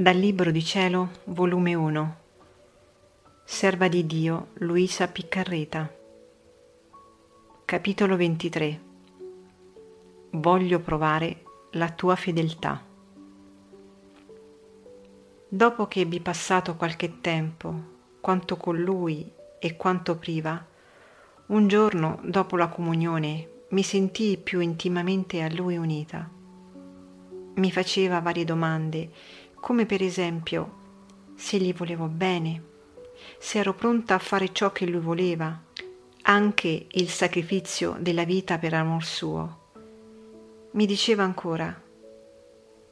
Dal Libro di Cielo, volume 1 Serva di Dio Luisa Piccarreta Capitolo 23 Voglio provare la tua fedeltà. Dopo che ebbi passato qualche tempo, quanto con lui e quanto priva, un giorno dopo la comunione mi sentii più intimamente a lui unita. Mi faceva varie domande come per esempio se gli volevo bene, se ero pronta a fare ciò che lui voleva, anche il sacrificio della vita per amor suo. Mi diceva ancora,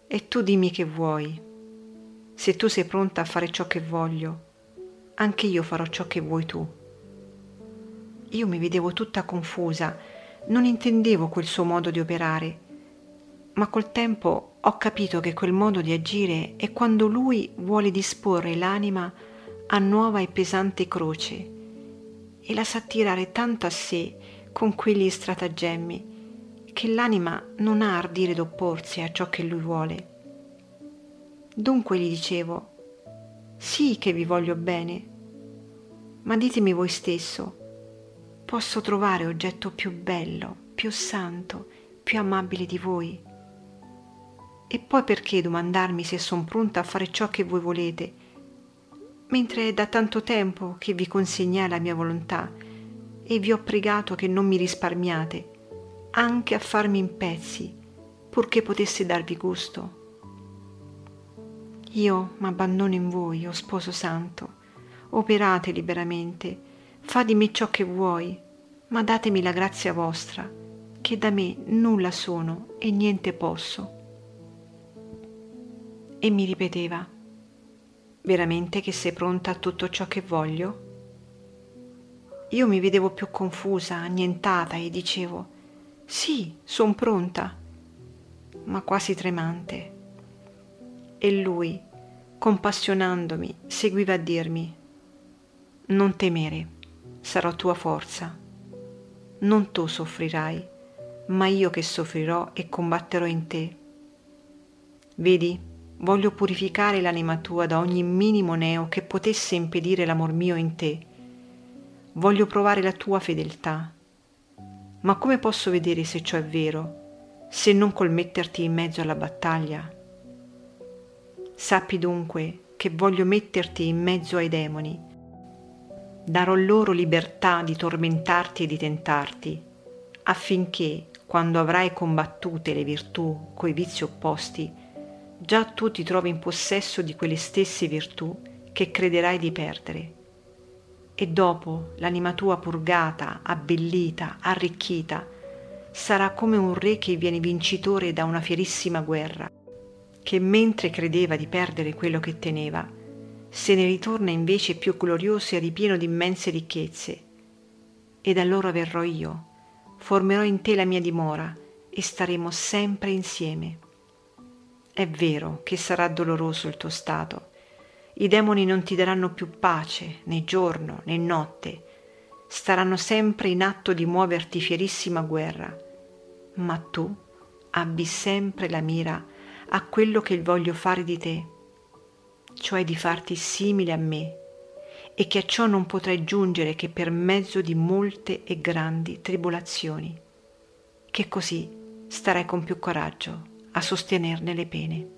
e tu dimmi che vuoi. Se tu sei pronta a fare ciò che voglio, anche io farò ciò che vuoi tu. Io mi vedevo tutta confusa, non intendevo quel suo modo di operare ma col tempo ho capito che quel modo di agire è quando lui vuole disporre l'anima a nuova e pesante croce e la sa tirare tanto a sé con quegli stratagemmi che l'anima non ha ardire d'opporsi a ciò che lui vuole. Dunque gli dicevo, sì che vi voglio bene, ma ditemi voi stesso, posso trovare oggetto più bello, più santo, più amabile di voi? E poi perché domandarmi se son pronta a fare ciò che voi volete, mentre è da tanto tempo che vi consegnai la mia volontà e vi ho pregato che non mi risparmiate, anche a farmi in pezzi, purché potessi darvi gusto. Io m'abbandono in voi, o sposo santo, operate liberamente, fa di me ciò che vuoi, ma datemi la grazia vostra, che da me nulla sono e niente posso e mi ripeteva, veramente che sei pronta a tutto ciò che voglio? Io mi vedevo più confusa, annientata e dicevo, sì, son pronta, ma quasi tremante. E lui, compassionandomi, seguiva a dirmi, non temere, sarò tua forza. Non tu soffrirai, ma io che soffrirò e combatterò in te. Vedi, Voglio purificare l'anima tua da ogni minimo neo che potesse impedire l'amor mio in te. Voglio provare la tua fedeltà. Ma come posso vedere se ciò è vero, se non col metterti in mezzo alla battaglia? Sappi dunque che voglio metterti in mezzo ai demoni. Darò loro libertà di tormentarti e di tentarti, affinché, quando avrai combattute le virtù coi vizi opposti, già tu ti trovi in possesso di quelle stesse virtù che crederai di perdere. E dopo l'anima tua purgata, abbellita, arricchita, sarà come un re che viene vincitore da una fierissima guerra, che mentre credeva di perdere quello che teneva, se ne ritorna invece più glorioso e ripieno di immense ricchezze. Ed allora verrò io, formerò in te la mia dimora e staremo sempre insieme. È vero che sarà doloroso il tuo stato. I demoni non ti daranno più pace né giorno né notte. Staranno sempre in atto di muoverti fierissima guerra. Ma tu abbi sempre la mira a quello che voglio fare di te, cioè di farti simile a me, e che a ciò non potrai giungere che per mezzo di molte e grandi tribolazioni, che così starai con più coraggio a sostenerne le pene.